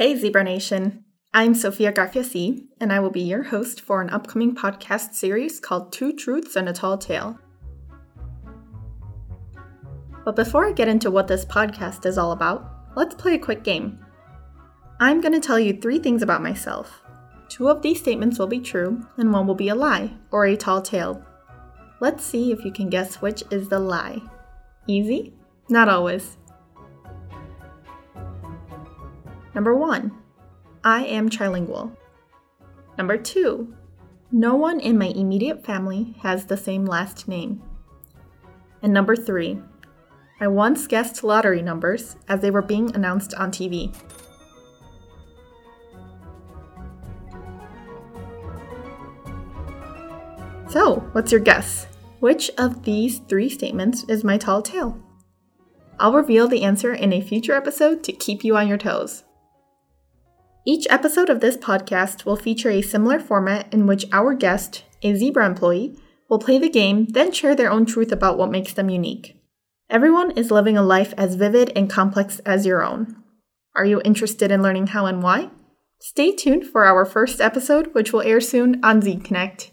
Hey, Zebra Nation. I'm Sophia Garcia C, and I will be your host for an upcoming podcast series called Two Truths and a Tall Tale. But before I get into what this podcast is all about, let's play a quick game. I'm going to tell you three things about myself. Two of these statements will be true, and one will be a lie, or a tall tale. Let's see if you can guess which is the lie. Easy? Not always. Number one, I am trilingual. Number two, no one in my immediate family has the same last name. And number three, I once guessed lottery numbers as they were being announced on TV. So, what's your guess? Which of these three statements is my tall tale? I'll reveal the answer in a future episode to keep you on your toes. Each episode of this podcast will feature a similar format in which our guest, a Zebra employee, will play the game, then share their own truth about what makes them unique. Everyone is living a life as vivid and complex as your own. Are you interested in learning how and why? Stay tuned for our first episode, which will air soon on Z Connect.